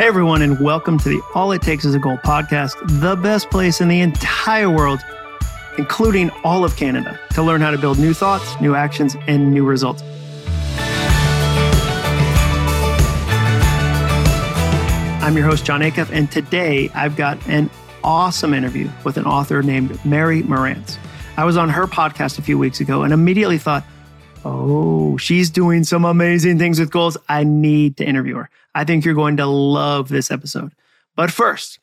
Hey, everyone, and welcome to the All It Takes is a Goal podcast, the best place in the entire world, including all of Canada, to learn how to build new thoughts, new actions, and new results. I'm your host, Jon Acuff, and today I've got an awesome interview with an author named Mary Marantz. I was on her podcast a few weeks ago and immediately thought, oh, she's doing some amazing things with goals. I need to interview her. I think you're going to love this episode. But first,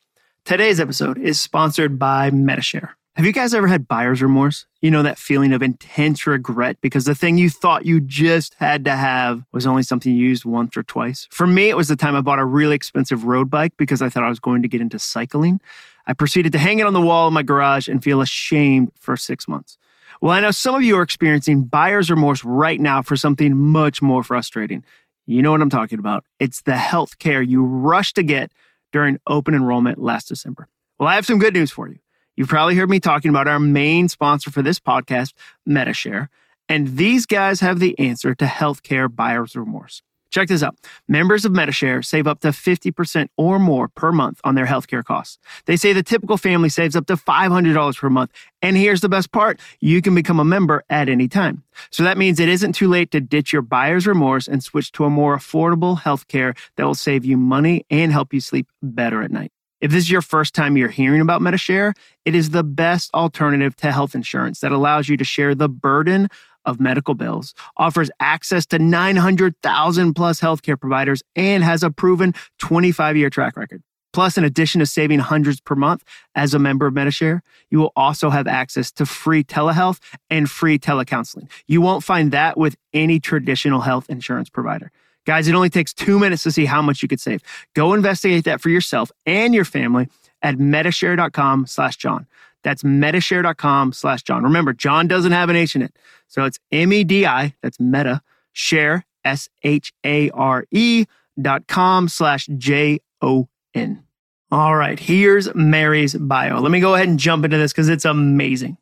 today's episode is sponsored by Medi-Share. Have you guys ever had buyer's remorse? You know, that feeling of intense regret because the thing you thought you just had to have was only something you used once or twice. For me, it was the time I bought a really expensive road bike because I thought I was going to get into cycling. I proceeded to hang it on the wall in my garage and feel ashamed for six months. Well, I know some of you are experiencing buyer's remorse right now for something much more frustrating. You know what I'm talking about. It's the health care you rushed to get during open enrollment last December. Well, I have some good news for you. You've probably heard me talking about our main sponsor for this podcast, Medi-Share, and these guys have the answer to healthcare buyer's remorse. Check this out. Members of Medi-Share save up to 50% or more per month on their healthcare costs. They say the typical family saves up to $500 per month. And here's the best part. You can become a member at any time. So that means it isn't too late to ditch your buyer's remorse and switch to a more affordable healthcare that will save you money and help you sleep better at night. If this is your first time you're hearing about Medi-Share, it is the best alternative to health insurance that allows you to share the burden of medical bills, offers access to 900,000 plus healthcare providers, and has a proven 25 year track record. Plus, in addition to saving hundreds per month as a member of Medi-Share, you will also have access to free telehealth and free telecounseling. You won't find that with any traditional health insurance provider. Guys, it only takes two minutes to see how much you could save. Go investigate that for yourself and your family at medishare.com slash Jon. That's medishare.com slash Jon. Remember, Jon doesn't have an H in it. So it's M-E-D-I, that's meta, share, S-H-A-R-E dot com slash J-O-N. All right, here's Mary's bio. Let me go ahead and jump into this because it's amazing.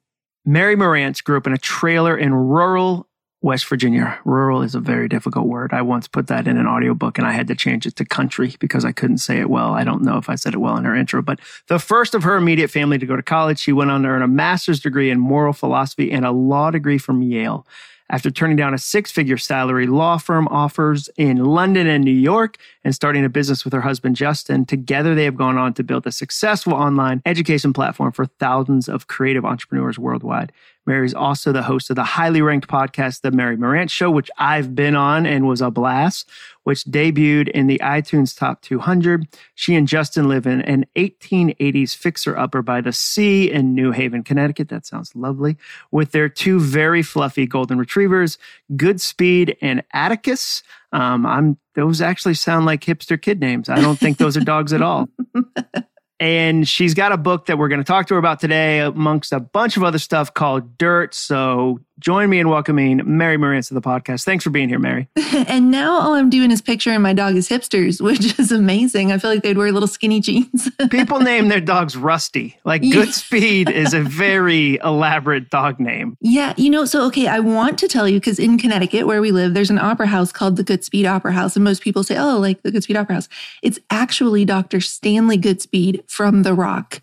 Mary Marantz grew up in a trailer in rural West Virginia. Rural is a very difficult word. I once put that in an audiobook and I had to change it to country because I couldn't say it well. I don't know if I said it well in her intro, but the first of her immediate family to go to college, she went on to earn a master's degree in moral philosophy and a law degree from Yale. After turning down a six figure salary law firm offers in London and New York and starting a business with her husband, Justin, together they have gone on to build a successful online education platform for thousands of creative entrepreneurs worldwide. Mary's also the host of the highly ranked podcast, The Mary Marantz Show, which I've been on and was a blast, which debuted in the iTunes Top 200. She and Justin live in an 1880s fixer upper by the sea in New Haven, Connecticut. That sounds lovely. With their two very fluffy golden retrievers, Goodspeed and Atticus. Um, I'm those actually sound like hipster kid names. I don't think those are dogs at all. And she's got a book that we're going to talk to her about today, amongst a bunch of other stuff called Dirt. So join me in welcoming Mary Marantz to the podcast. Thanks for being here, Mary. and now all I'm doing is picturing my dog as hipsters, which is amazing. I feel like they'd wear little skinny jeans. People name their dogs Rusty. Like. Goodspeed is a very elaborate dog name. Yeah. You know, so okay, I want to tell you because in Connecticut, where we live, there's an opera house called the Goodspeed Opera House. And most people say, oh, like the Goodspeed Opera House. It's actually Dr. Stanley Goodspeed from The Rock.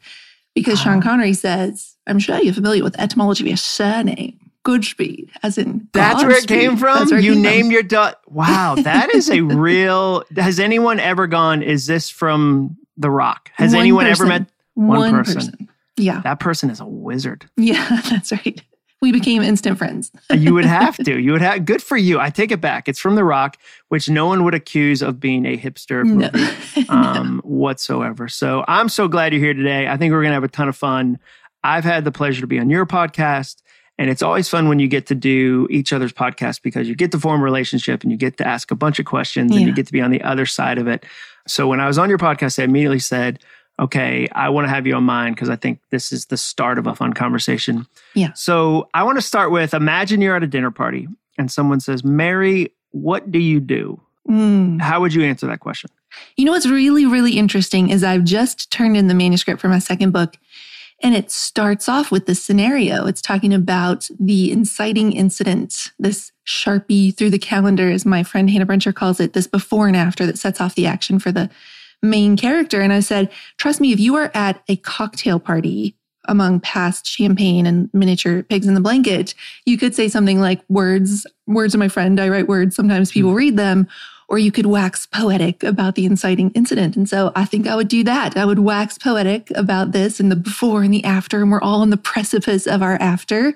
Because ah. Sean Connery says, I'm sure you're familiar with the etymology of your surname. Goodspeed, as in that's where it came from. you name your dog. Wow, that is a real. Has anyone ever gone? Is this from The Rock? Has one anyone person. ever met one, one person? person? Yeah, that person is a wizard. Yeah, that's right. We became instant friends. you would have to. You would have. Good for you. I take it back. It's from The Rock, which no one would accuse of being a hipster movie no. um, no. whatsoever. So I'm so glad you're here today. I think we're gonna have a ton of fun. I've had the pleasure to be on your podcast. And it's always fun when you get to do each other's podcast because you get to form a relationship and you get to ask a bunch of questions yeah. and you get to be on the other side of it. So when I was on your podcast, I immediately said, okay, I want to have you on mine because I think this is the start of a fun conversation. Yeah. So I want to start with imagine you're at a dinner party and someone says, Mary, what do you do? Mm. How would you answer that question? You know what's really, really interesting is I've just turned in the manuscript for my second book and it starts off with this scenario. It's talking about the inciting incident, this Sharpie through the calendar, as my friend Hannah Brencher calls it, this before and after that sets off the action for the main character. And I said, trust me, if you are at a cocktail party among past champagne and miniature pigs in the blanket, you could say something like words, words of my friend. I write words. Sometimes people mm-hmm. read them. Or you could wax poetic about the inciting incident. And so I think I would do that. I would wax poetic about this and the before and the after. And we're all on the precipice of our after.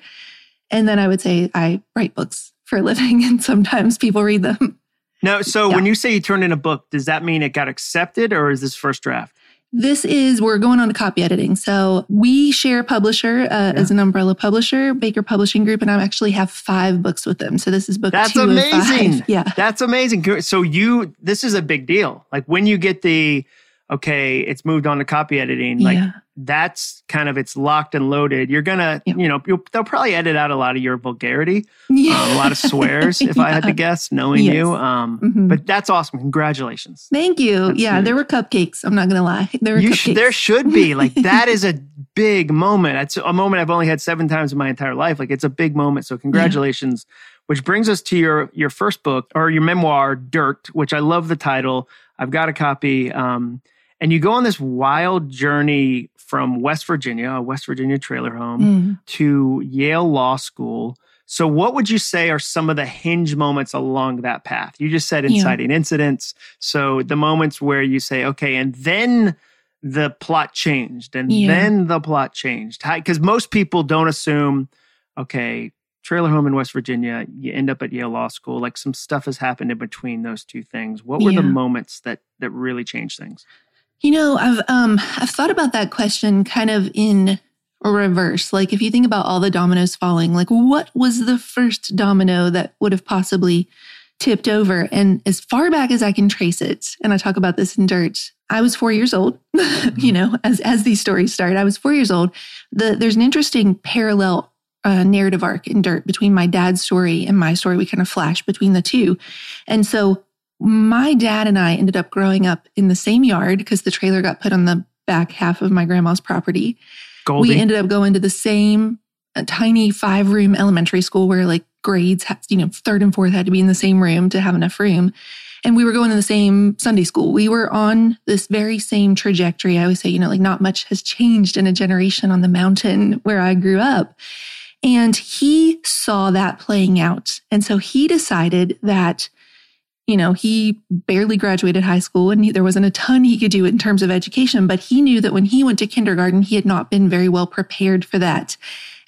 And then I would say, I write books for a living and sometimes people read them. No, so yeah. when you say you turned in a book, does that mean it got accepted or is this first draft? This is, we're going on to copy editing. So we share publisher uh, yeah. as an umbrella publisher, Baker Publishing Group, and I actually have five books with them. So this is book That's two amazing. Yeah. That's amazing. So you, this is a big deal. Like when you get the, okay, it's moved on to copy editing, like yeah that's kind of it's locked and loaded. You're gonna, yep. you know, they'll probably edit out a lot of your vulgarity, yeah. um, a lot of swears, if yeah. I had to guess, knowing yes. you. Um, mm-hmm. But that's awesome. Congratulations. Thank you. That's yeah, huge. there were cupcakes. I'm not gonna lie. There were you sh- there should be like that is a big moment. It's a moment I've only had seven times in my entire life. Like it's a big moment. So congratulations. Yeah. Which brings us to your your first book or your memoir, Dirt, which I love the title. I've got a copy. Um, and you go on this wild journey from West Virginia, a West Virginia trailer home, mm. to Yale Law School. So, what would you say are some of the hinge moments along that path? You just said inciting yeah. incidents. So, the moments where you say, okay, and then the plot changed, and yeah. then the plot changed. Because most people don't assume, okay, trailer home in West Virginia, you end up at Yale Law School. Like some stuff has happened in between those two things. What were yeah. the moments that that really changed things? You know, I've um I've thought about that question kind of in reverse. Like if you think about all the dominoes falling, like what was the first domino that would have possibly tipped over? And as far back as I can trace it, and I talk about this in dirt, I was four years old. you know, as as these stories start, I was four years old. The, there's an interesting parallel uh, narrative arc in dirt between my dad's story and my story. We kind of flash between the two, and so my dad and I ended up growing up in the same yard because the trailer got put on the back half of my grandma's property. Goldie. We ended up going to the same uh, tiny five room elementary school where like grades, had, you know, third and fourth had to be in the same room to have enough room. And we were going to the same Sunday school. We were on this very same trajectory. I always say, you know, like not much has changed in a generation on the mountain where I grew up. And he saw that playing out. And so he decided that you know, he barely graduated high school and he, there wasn't a ton he could do in terms of education, but he knew that when he went to kindergarten, he had not been very well prepared for that.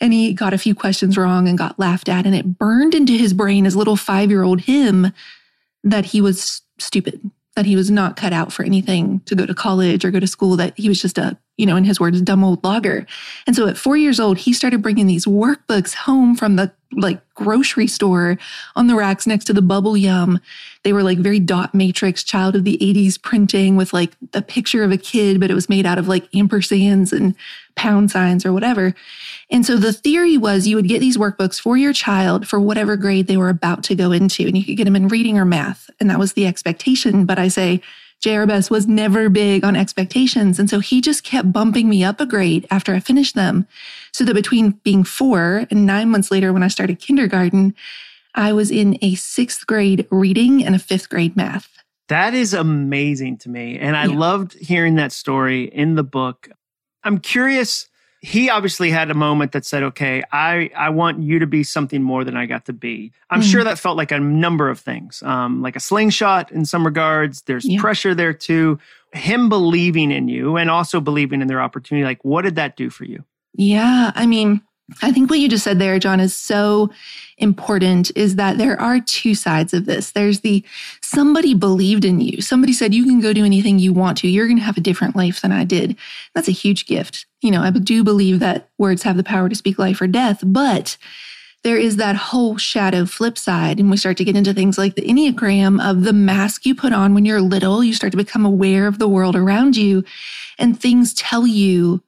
And he got a few questions wrong and got laughed at. And it burned into his brain as little five year old him that he was stupid, that he was not cut out for anything to go to college or go to school, that he was just a you know, in his words, dumb old logger. And so at four years old, he started bringing these workbooks home from the like grocery store on the racks next to the bubble yum. They were like very dot matrix, child of the 80s printing with like a picture of a kid, but it was made out of like ampersands and pound signs or whatever. And so the theory was you would get these workbooks for your child for whatever grade they were about to go into, and you could get them in reading or math. And that was the expectation. But I say, JRBS was never big on expectations. And so he just kept bumping me up a grade after I finished them. So that between being four and nine months later, when I started kindergarten, I was in a sixth grade reading and a fifth grade math. That is amazing to me. And I yeah. loved hearing that story in the book. I'm curious he obviously had a moment that said, okay, I, I want you to be something more than I got to be. I'm mm-hmm. sure that felt like a number of things, um, like a slingshot in some regards. There's yeah. pressure there too. Him believing in you and also believing in their opportunity. Like, what did that do for you? Yeah. I mean, I think what you just said there, Jon, is so important is that there are two sides of this. There's the somebody believed in you. Somebody said you can go do anything you want to. You're going to have a different life than I did. That's a huge gift. You know, I do believe that words have the power to speak life or death, but there is that whole shadow flip side. And we start to get into things like the Enneagram of the mask you put on when you're little. You start to become aware of the world around you and things tell you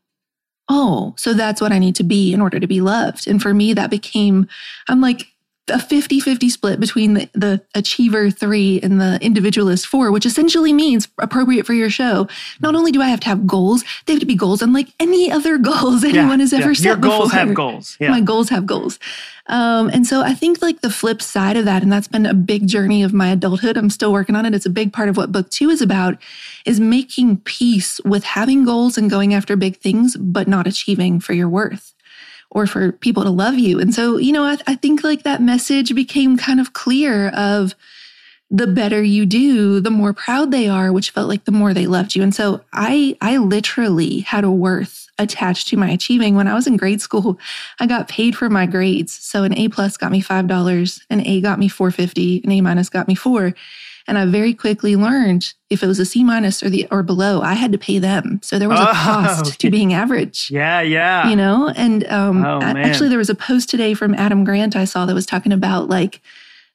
oh, so that's what I need to be in order to be loved. And for me, that became, I'm like, a 50 50 split between the, the achiever three and the individualist four, which essentially means appropriate for your show. Not only do I have to have goals, they have to be goals unlike any other goals anyone has ever yeah. set Your goals before. have goals. Yeah. My goals have goals. Um, and so I think like the flip side of that, and that's been a big journey of my adulthood. I'm still working on it. It's a big part of what book two is about is making peace with having goals and going after big things, but not achieving for your worth or for people to love you. And so, you know, I, I think like that message became kind of clear of the better you do, the more proud they are, which felt like the more they loved you. And so I, I literally had a worth attached to my achieving. When I was in grade school, I got paid for my grades. So an A plus got me $5, an A got me 450, an A minus got me four. And I very quickly learned if it was a C minus or the or below, I had to pay them. So there was a Oh, cost okay. to being average yeah, yeah. you know and um Oh, a- actually there was a post today from adam grant i saw that was talking about like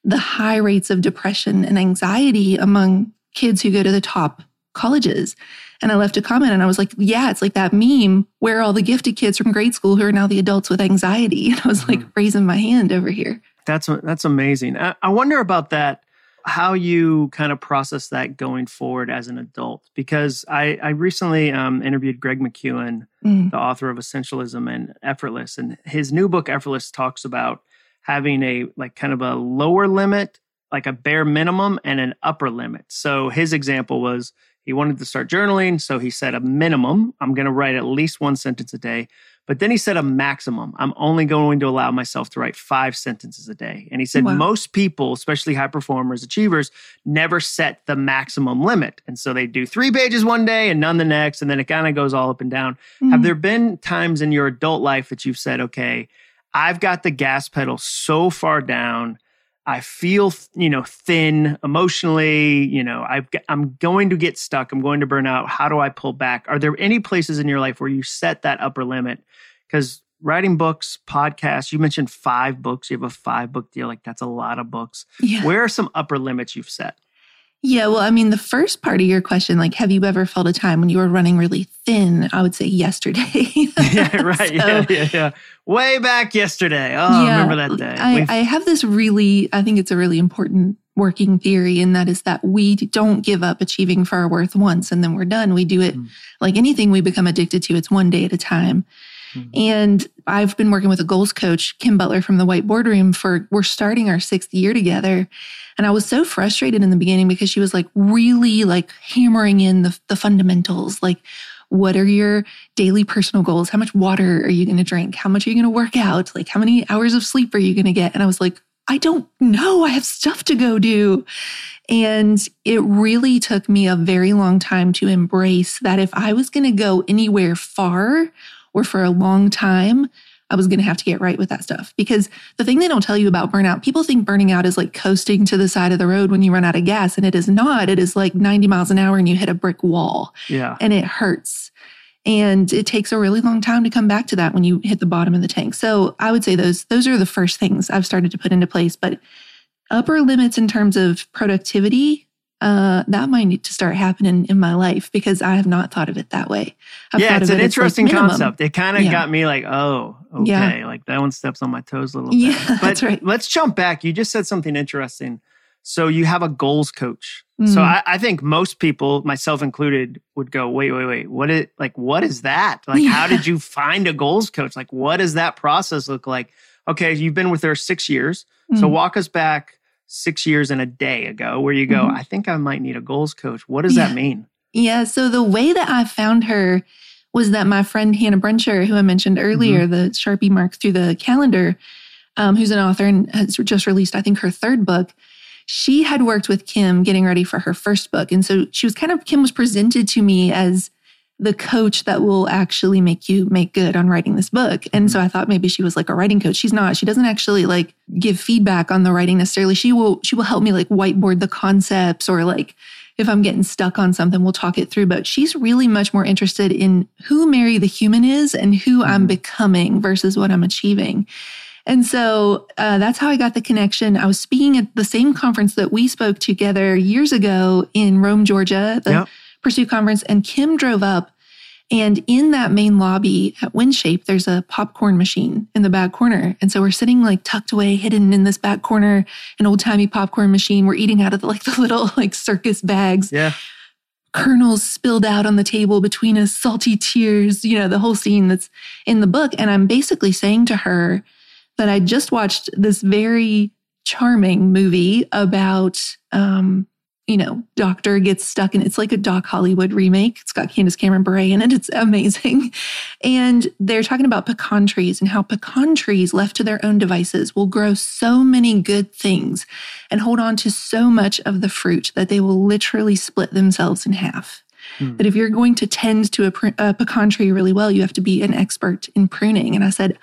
the high rates of depression and anxiety among kids who go to the top colleges and i left a comment and i was like yeah it's like that meme where all the gifted kids from grade school who are now the adults with anxiety and i was like raising my hand over here That's that's amazing. I, I wonder about that. How you kind of process that going forward as an adult? Because I I recently um, interviewed Greg McKeown, Mm. the author of Essentialism and Effortless, and his new book Effortless talks about having a like kind of a lower limit, like a bare minimum, and an upper limit. So his example was he wanted to start journaling, so he set a minimum. I'm going to write at least one sentence a day. But then he said a maximum. I'm only going to allow myself to write five sentences a day. And he said Wow. most people, especially high performers, achievers, never set the maximum limit. And so they do three pages one day and none the next. And then it kind of goes all up and down. Have Mm. there been times in your adult life that you've said, okay, I've got the gas pedal so far down. I feel, you know, thin emotionally. You know, I've, g- I'm going to get stuck. I'm going to burn out. How do I pull back? Are there any places in your life where you set that upper limit? Because writing books, podcasts, you mentioned five books. You have a five book deal. Like that's a lot of books. yeah Where are some upper limits you've set? Yeah, well, I mean, the first part of your question, like, have you ever felt a time when you were running really thin? I would say yesterday. yeah, right. yeah, So, yeah, yeah. Way back yesterday. Oh, I Yeah, remember that day. I, I have this really, I think it's a really important working theory, and that is that we don't give up achieving for our worth once and then we're done. We do it Mm. like anything we become addicted to, it's one day at a time. Mhm. And I've been working with a goals coach, Kim Butler from the White Boardroom, for we're starting our sixth year together. And I was so frustrated in the beginning because she was like really like hammering in the, the fundamentals, like what are your daily personal goals? How much water are you going to drink? How much are you going to work out? Like how many hours of sleep are you going to get? And I was like, I don't know. I have stuff to go do. And it really took me a very long time to embrace that if I was going to go anywhere far or for a long time, I was going to have to get right with that stuff. Because the thing they don't tell you about burnout, people think burning out is like coasting to the side of the road when you run out of gas, and it is not. It is like 90 miles an hour and you hit a brick wall yeah. and it hurts. And it takes a really long time to come back to that when you hit the bottom of the tank. So I would say those those are the first things I've started to put into place. But upper limits in terms of productivity, uh, that might need to start happening in my life because I have not thought of it that way. I've yeah, it's of an it as, like, interesting concept. It kind of Yeah. got me like, oh, okay, Yeah. like that one steps on my toes a little bit. Yeah, but that's right. let's jump back. You just said something interesting. So you have a goals coach. So Mm. I, I think most people, myself included, would go, wait, wait, wait. What is like? What is that? Like, how did you find a goals coach? Like, what does that process look like? Okay, you've been with her six years. So Mm. walk us back six years and a day ago, where you go, Mhm. I think I might need a goals coach. What does that mean? Yeah. So the way that I found her was that my friend Hannah Brencher, who I mentioned earlier, Mm-hmm. the Sharpie mark through the calendar, um, who's an author and has just released, I think, her third book. She had worked with Kim getting ready for her first book. And so she was kind of, Kim was presented to me as the coach that will actually make you make good on writing this book. And so I thought maybe she was like a writing coach. She's not. She doesn't actually like give feedback on the writing necessarily. She will she will help me like whiteboard the concepts or like if I'm getting stuck on something, we'll talk it through. But she's really much more interested in who Mary the human is and who I'm Mhm. becoming versus what I'm achieving. And so uh, that's how I got the connection. I was speaking at the same conference that we spoke together years ago in Rome, Georgia, the Yep. Pursue conference, and Kim drove up And in that main lobby at WinShape, there's a popcorn machine in the back corner. And so we're sitting like tucked away, hidden in this back corner, an old timey popcorn machine. We're eating out of the, like the little like circus bags. Yeah. Kernels spilled out on the table between us, salty tears, you know, the whole scene that's in the book. And I'm basically saying to her that I just watched this very charming movie about um, you know, doctor gets stuck and it's like a Doc Hollywood remake. It's got Candace Cameron Bure in it. It's amazing. And they're talking about pecan trees and how pecan trees left to their own devices will grow so many good things and hold on to so much of the fruit that they will literally split themselves in half. Hmm. That if you're going to tend to a, a pecan tree really well, you have to be an expert in pruning. And I said,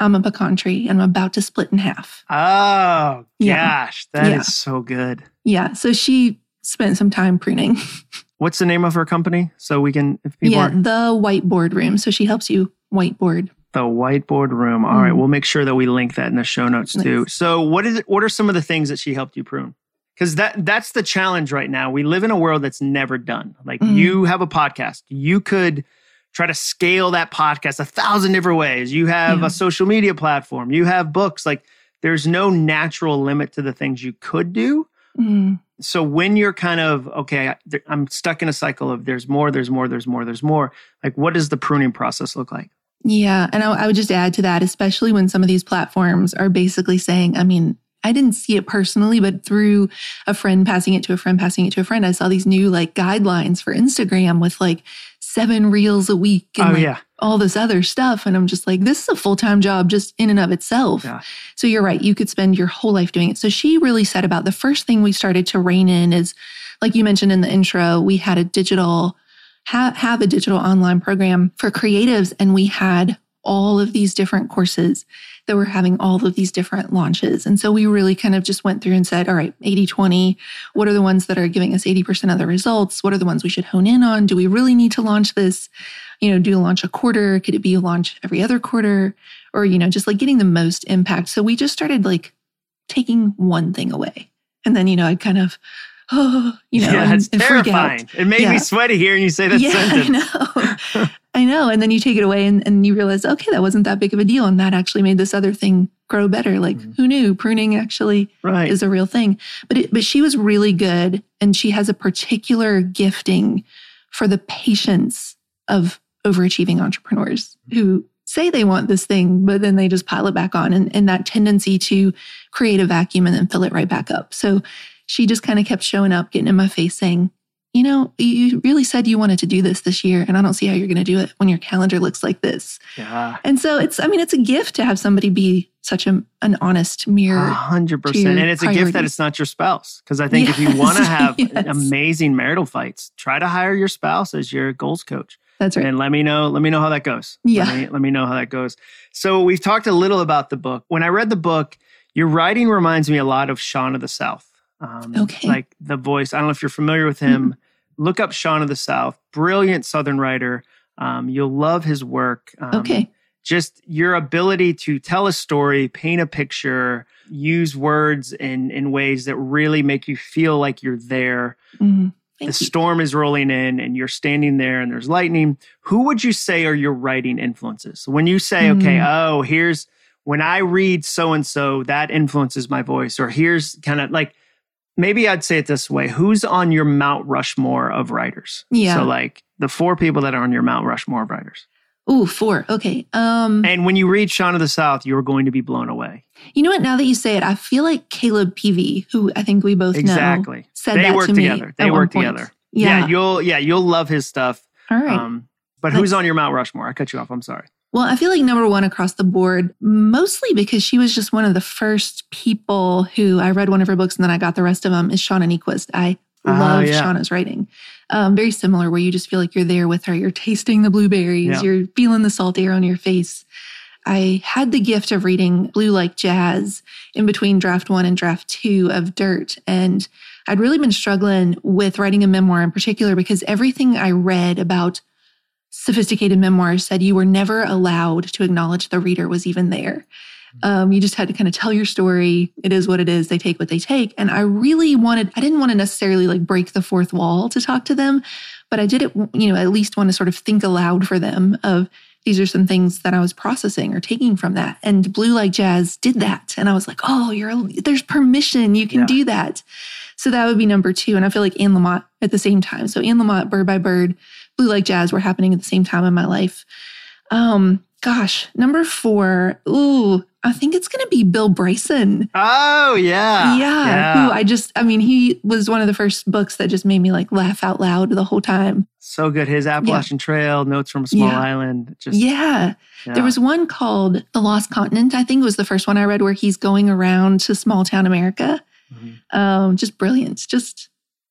I'm a pecan tree and I'm about to split in half. Oh, yeah. gosh. that yeah. is so good. Yeah. So she spent some time pruning. What's the name of her company? So we can, if people Yeah, are... the whiteboard room. So she helps you whiteboard. The whiteboard room. All mm. right, We'll make sure that we link that in the show notes nice. too. So what is it? What are some of the things that she helped you prune? Because that that's the challenge right now. We live in a world that's never done. Like mm. you have a podcast. You could try to scale that podcast a thousand different ways. You have yeah. a social media platform, you have books. Like there's no natural limit to the things you could do. Mm. So when you're kind of, okay, I'm stuck in a cycle of there's more, there's more, there's more, there's more, like what does the pruning process look like? Yeah. And I, I would just add to that, especially when some of these platforms are basically saying, I mean, I didn't see it personally, but through a friend passing it to a friend, passing it to a friend, I saw these new like guidelines for Instagram with like seven reels a week and oh, like yeah. all this other stuff. And I'm just like, this is a full time job just in and of itself. Yeah. So you're right. You could spend your whole life doing it. So she really said about the first thing we started to rein in is, like you mentioned in the intro, we had a digital, have, have a digital online program for creatives. And we had all of these different courses that were having all of these different launches. And so we really kind of just went through and said, all right, 80 20, what are the ones that are giving us 80% of the results? What are the ones we should hone in on? Do we really need to launch this? You know, do you launch a quarter? Could it be a launch every other quarter? Or, you know, just like getting the most impact. So we just started like taking one thing away. And then, you know, I kind of, oh, you know, yeah, and, it's and terrifying. It made yeah. me sweaty hearing you say that yeah, sentence. I know. I know. And then you take it away and, and you realize, okay, that wasn't that big of a deal. And that actually made this other thing grow better. Like mm-hmm. who knew pruning actually right. is a real thing. But it, but she was really good. And she has a particular gifting for the patience of overachieving entrepreneurs who say they want this thing, but then they just pile it back on and, and that tendency to create a vacuum and then fill it right back up. So she just kind of kept showing up, getting in my face saying, you know, you really said you wanted to do this this year, and I don't see how you're going to do it when your calendar looks like this. Yeah. And so it's, I mean, it's a gift to have somebody be such a, an honest mirror. hundred percent. And it's priorities. a gift that it's not your spouse. Because I think yes, if you want to have yes. amazing marital fights, try to hire your spouse as your goals coach. That's right. And let me know, let me know how that goes. Yeah. Let me, let me know how that goes. So we've talked a little about the book. When I read the book, your writing reminds me a lot of Sean of the South. Um, okay. Like the voice. I don't know if you're familiar with him. Mm-hmm. Look up Sean of the South. Brilliant Southern writer. Um, you'll love his work. Um, okay. Just your ability to tell a story, paint a picture, use words in in ways that really make you feel like you're there. Mm-hmm. the you. storm is rolling in and you're standing there and there's lightning. Who would you say are your writing influences? When you say, mm-hmm. okay, oh, here's when I read so and so, that influences my voice, or here's kind of like maybe I'd say it this way who's on your Mount Rushmore of writers? Yeah. So, like the four people that are on your Mount Rushmore of writers. Ooh, four. Okay. Um, and when you read Sean of the South, you're going to be blown away. You know what? Now that you say it, I feel like Caleb Peavy, who I think we both know exactly. know, said they that work to together. Me they work together. Yeah. yeah. you'll yeah you'll love his stuff. All right. Um, but who's on your Mount Rushmore? I cut you off. I'm sorry. Well, I feel like number one across the board, mostly because she was just one of the first people who I read one of her books and then I got the rest of them is Shauna Niequist. I uh, love yeah. Shauna's writing. Um, very similar, where you just feel like you're there with her. You're tasting the blueberries, yeah. you're feeling the salt air on your face. I had the gift of reading Blue Like Jazz in between draft one and draft two of Dirt. And I'd really been struggling with writing a memoir in particular because everything I read about sophisticated memoirs said you were never allowed to acknowledge the reader was even there. Um, you just had to kind of tell your story. It is what it is. They take what they take. And I really wanted, I didn't want to necessarily like break the fourth wall to talk to them, but I did it, you know, at least want to sort of think aloud for them of these are some things that I was processing or taking from that. And Blue Like Jazz did that. And I was like, oh, you're, there's permission. You can yeah. do that. So that would be number two. And I feel like Anne Lamott at the same time. So Anne Lamott, Bird by Bird, Blue Like Jazz were happening at the same time in my life. Um, gosh, number four. Ooh, I think it's going to be Bill Bryson. Oh, yeah. Yeah. yeah. Who I just, I mean, he was one of the first books that just made me like laugh out loud the whole time. So good. His Appalachian yeah. Trail, Notes from a Small yeah. Island. Just, yeah. There was one called The Lost Continent, I think was the first one I read where he's going around to small town America. Mm-hmm. Um, just brilliant. Just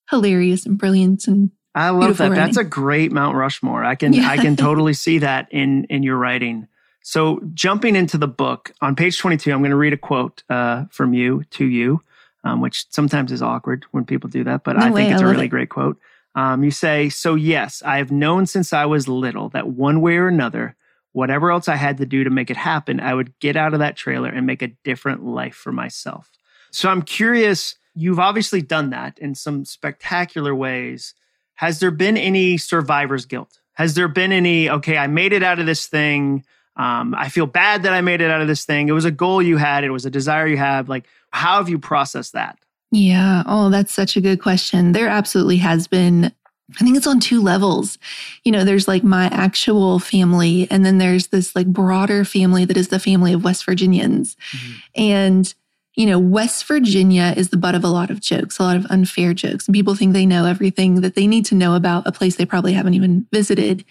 hilarious and brilliant and I love that. Writing. That's a great Mount Rushmore. I can I can totally see that in in your writing. So, jumping into the book on page 22, I'm going to read a quote uh, from you to you, um, which sometimes is awkward when people do that, but no I way, think it's I a really it. great quote. Um, you say, So, yes, I have known since I was little that one way or another, whatever else I had to do to make it happen, I would get out of that trailer and make a different life for myself. So, I'm curious, you've obviously done that in some spectacular ways. Has there been any survivor's guilt? Has there been any, okay, I made it out of this thing? Um, I feel bad that I made it out of this thing. It was a goal you had, it was a desire you had. Like, how have you processed that? Yeah. Oh, that's such a good question. There absolutely has been. I think it's on two levels. You know, there's like my actual family, and then there's this like broader family that is the family of West Virginians. Mm-hmm. And, you know, West Virginia is the butt of a lot of jokes, a lot of unfair jokes. People think they know everything that they need to know about a place they probably haven't even visited.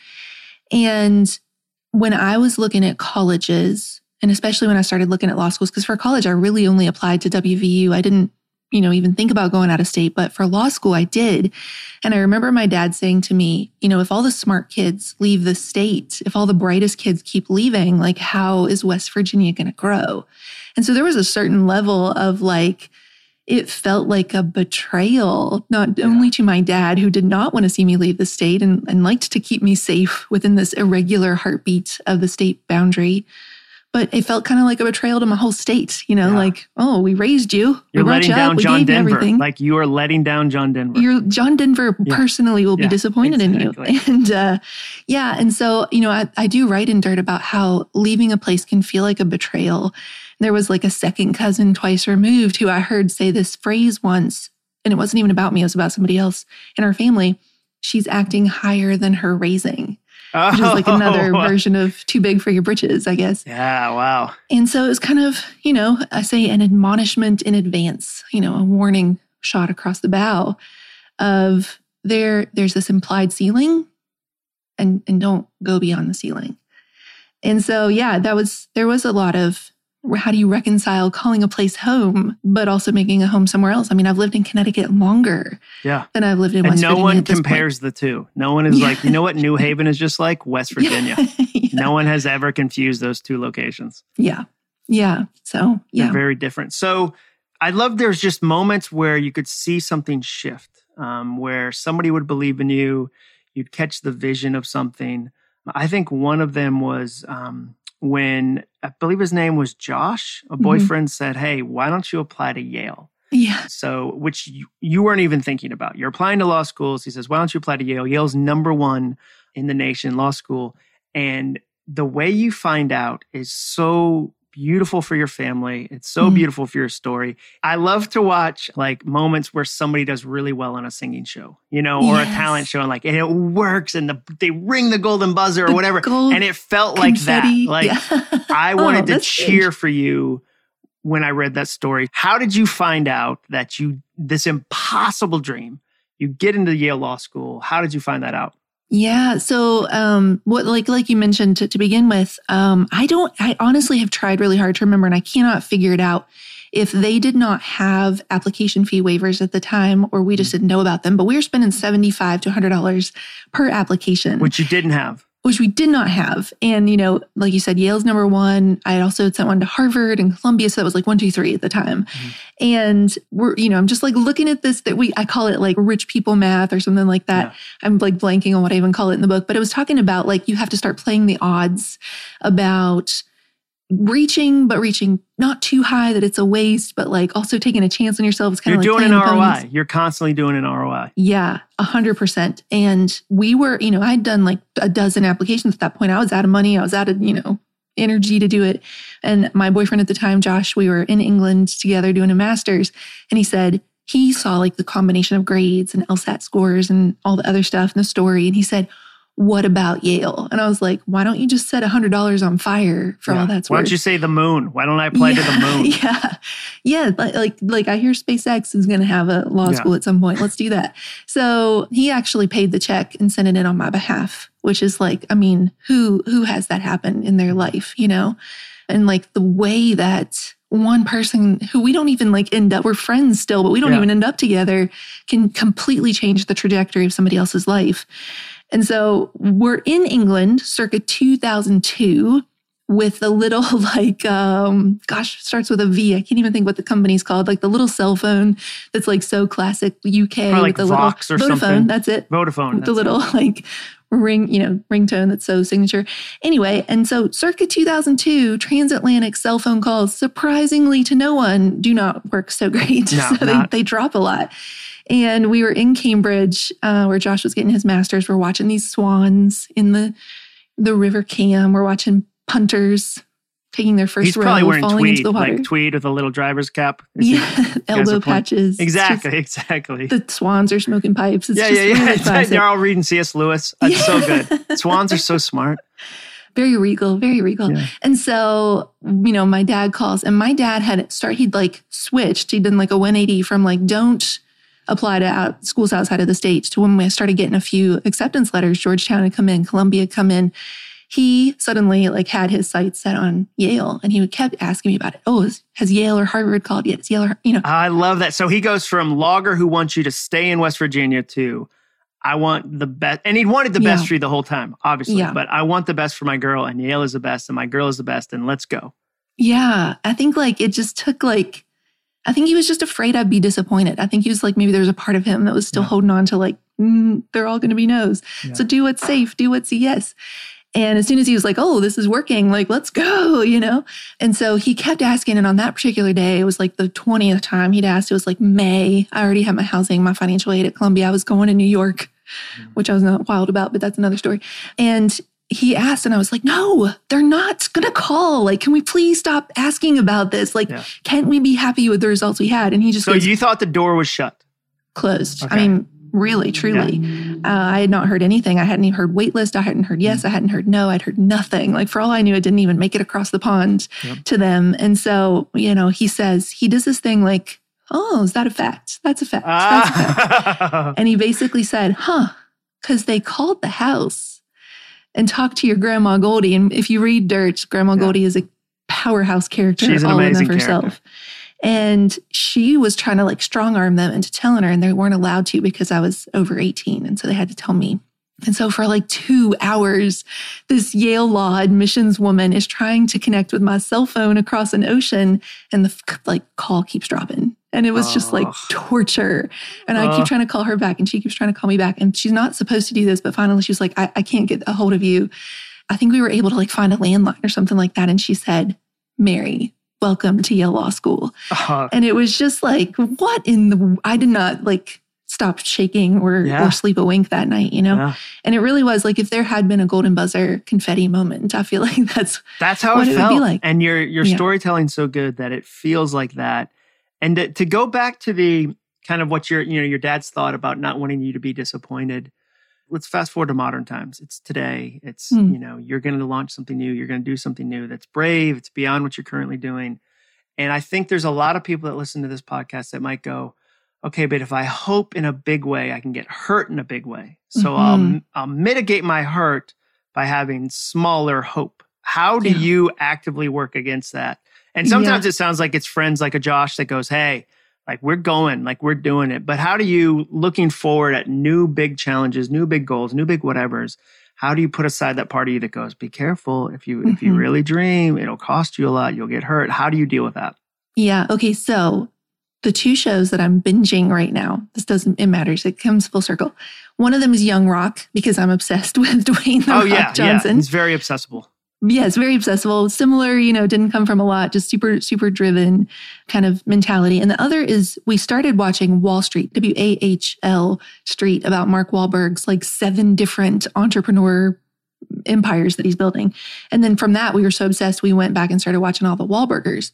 And when I was looking at colleges, and especially when I started looking at law schools, because for college, I really only applied to WVU. I didn't, you know, even think about going out of state, but for law school, I did. And I remember my dad saying to me, you know, if all the smart kids leave the state, if all the brightest kids keep leaving, like, how is West Virginia going to grow? And so there was a certain level of like, it felt like a betrayal, not yeah. only to my dad, who did not want to see me leave the state and, and liked to keep me safe within this irregular heartbeat of the state boundary, but it felt kind of like a betrayal to my whole state. You know, yeah. like, oh, we raised you. You're we letting you down up, John Denver. Everything. Like you are letting down John Denver. You're, John Denver yeah. personally will be disappointed exactly. in you. And uh, yeah. And so, you know, I, I do write in Dirt about how leaving a place can feel like a betrayal there was like a second cousin twice removed who I heard say this phrase once, and it wasn't even about me, it was about somebody else in our family. She's acting higher than her raising. Oh. Which is like another oh. version of too big for your britches, I guess. Yeah, wow. And so it was kind of, you know, I say an admonishment in advance, you know, a warning shot across the bow of there there's this implied ceiling and and don't go beyond the ceiling. And so yeah, that was there was a lot of how do you reconcile calling a place home, but also making a home somewhere else? I mean, I've lived in Connecticut longer yeah. than I've lived in and West no Virginia. No one compares the two. No one is yeah. like, you know what New Haven is just like? West Virginia. yeah. No one has ever confused those two locations. Yeah. Yeah. So, yeah. They're very different. So, I love there's just moments where you could see something shift, um, where somebody would believe in you, you'd catch the vision of something. I think one of them was um, when I believe his name was Josh, a mm-hmm. boyfriend mm-hmm. said, Hey, why don't you apply to Yale? Yeah. So, which you, you weren't even thinking about. You're applying to law schools. He says, Why don't you apply to Yale? Yale's number one in the nation law school. And the way you find out is so beautiful for your family. It's so mm. beautiful for your story. I love to watch like moments where somebody does really well on a singing show, you know, or yes. a talent show and like, and it works and the, they ring the golden buzzer or whatever. And it felt confetti. like that. Like yeah. I wanted oh, to cheer for you when I read that story. How did you find out that you, this impossible dream, you get into Yale Law School? How did you find that out? Yeah. So, um, what, like, like you mentioned to, to begin with, um, I don't, I honestly have tried really hard to remember and I cannot figure it out if they did not have application fee waivers at the time or we just mm. didn't know about them, but we were spending 75 to $100 per application. Which you didn't have which we did not have. And, you know, like you said, Yale's number one. I also sent one to Harvard and Columbia. So that was like one, two, three at the time. Mm-hmm. And we're, you know, I'm just like looking at this that we, I call it like rich people math or something like that. Yeah. I'm like blanking on what I even call it in the book, but it was talking about like you have to start playing the odds about reaching, but reaching not too high that it's a waste, but like also taking a chance on yourself. It's kind You're of like doing an playing ROI. You're constantly doing an ROI. Yeah, a hundred percent. And we were, you know, I'd done like a dozen applications at that point. I was out of money. I was out of, you know, energy to do it. And my boyfriend at the time, Josh, we were in England together doing a master's. And he said he saw like the combination of grades and LSAT scores and all the other stuff in the story. And he said, what about Yale? And I was like, why don't you just set a hundred dollars on fire for Yeah. all that's Why worth? don't you say the moon? Why don't I apply to the moon? Yeah. Yeah. Like, like, like I hear SpaceX is going to have a law Yeah. school at some point. Let's do that. So he actually paid the check and sent it in on my behalf, which is like, I mean, who, who has that happen in their life, you know? And like the way that one person who we don't even like end up, we're friends still, but we don't Yeah. even end up together can completely change the trajectory of somebody else's life. And so we're in England circa 2002 with the little like um gosh starts with a V. I can't even think what the company's called. Like the little cell phone that's like so classic UK Or like with the Vox or little Vodafone. something. That's it. Vodafone. The little it. like ring, you know, ringtone that's so signature. Anyway, and so circa 2002, transatlantic cell phone calls, surprisingly to no one, do not work so great. No, so they, they drop a lot. And we were in Cambridge uh, where Josh was getting his master's. We're watching these swans in the the river cam. We're watching punters taking their first He's row, probably wearing falling tweed, into the water. like tweed with a little driver's cap. Yeah, elbow patches. It's Exactly, exactly. the swans are smoking pipes. It's yeah, just yeah, yeah. really. They're all reading C.S. Lewis. That's so good. Swans are so smart. very regal, very regal. Yeah. And so, you know, my dad calls, and my dad had start. He'd like switched. He'd done like a 180 from like don't apply to out, schools outside of the state to when we started getting a few acceptance letters. Georgetown had come in, Columbia had come in. He suddenly like had his sights set on Yale, and he kept asking me about it. Oh, is, has Yale or Harvard called yet? Is Yale or you know? I love that. So he goes from logger who wants you to stay in West Virginia to I want the best. And he wanted the best Yeah. for you the whole time, obviously. Yeah. But I want the best for my girl, and Yale is the best, and my girl is the best, and let's go. Yeah, I think like it just took like, I think he was just afraid I'd be disappointed. I think he was like, maybe there's a part of him that was still Yeah. holding on to like, mm, they're all going to be no's. Yeah. So do what's safe, do what's a yes. And as soon as he was like, oh, this is working, like, let's go, you know? And so he kept asking. And on that particular day, it was like the 20th time he'd asked, it was like May. I already had my housing, my financial aid at Columbia. I was going to New York, Mm. which I was not wild about, but that's another story. And he asked, and I was like, no, they're not going to call. Like, can we please stop asking about this? Like, Yeah. can't we be happy with the results we had? And he just So goes, you thought the door was shut. closed. Okay. I mean, really, truly. Uh, I had not heard anything. I hadn't even heard waitlist. I hadn't heard yes. I hadn't heard no. I'd heard nothing. Like, for all I knew, it didn't even make it across the pond Yep. to them. And so, you know, he says, he does this thing like, oh, is that a fact? That's a fact. That's a fact. Ah. And he basically said, huh, because they called the house and talk to your grandma Goldie. And if you read Dirt, Grandma Yeah. Goldie is a powerhouse character She's all in of herself. character. And she was trying to like strong arm them into telling her, and they weren't allowed to because I was over 18. And so they had to tell me. And so for like two hours, this Yale law admissions woman is trying to connect with my cell phone across an ocean, and the like call keeps dropping. And it was just like torture. And I keep trying to call her back, and she keeps trying to call me back. And she's not supposed to do this, but finally she was like, I, I can't get a hold of you. I think we were able to like find a landline or something like that. And she said, Mary, welcome to Yale Law School. Uh, And it was just like, what in the, I did not like stop shaking or, Yeah. or sleep a wink that night, you know? yeah. And it really was like, if there had been a golden buzzer confetti moment, I feel like that's, That's how it it would be felt. like. And your your Yeah. storytelling's so good that it feels like that. And to, to go back to the kind of what your you know your dad's thought about not wanting you to be disappointed. Let's fast forward to modern times. It's today. It's Hmm. you know you're going to launch something new. You're going to do something new that's brave. It's beyond what you're currently doing. And I think there's a lot of people that listen to this podcast that might go, okay, but if I hope in a big way, I can get hurt in a big way. So I'll Mhm. I'll mitigate my hurt by having smaller hope. How do Yeah. you actively work against that? And sometimes it sounds like it's friends like a Josh that goes, "Hey, like we're going, like we're doing it." But how do you looking forward at new big challenges, new big goals, new big whatevers? How do you put aside that part of you that goes, "Be careful. If you if you Mhm. really dream, it'll cost you a lot. You'll get hurt." How do you deal with that? yeah. Okay. So the two shows that I'm binging right now, this doesn't, it matters. It comes full circle. One of them is Young Rock because I'm obsessed with Dwayne The oh Rock yeah, Johnson. yeah. It's very accessible. Yes, very accessible. Similar, you know, didn't come from a lot, just super, super driven kind of mentality. And the other is we started watching Wahl Street, W A H L Street, about Mark Wahlberg's like seven different entrepreneur empires that he's building. And then from that, we were so obsessed, we went back and started watching all the Wahlburgers.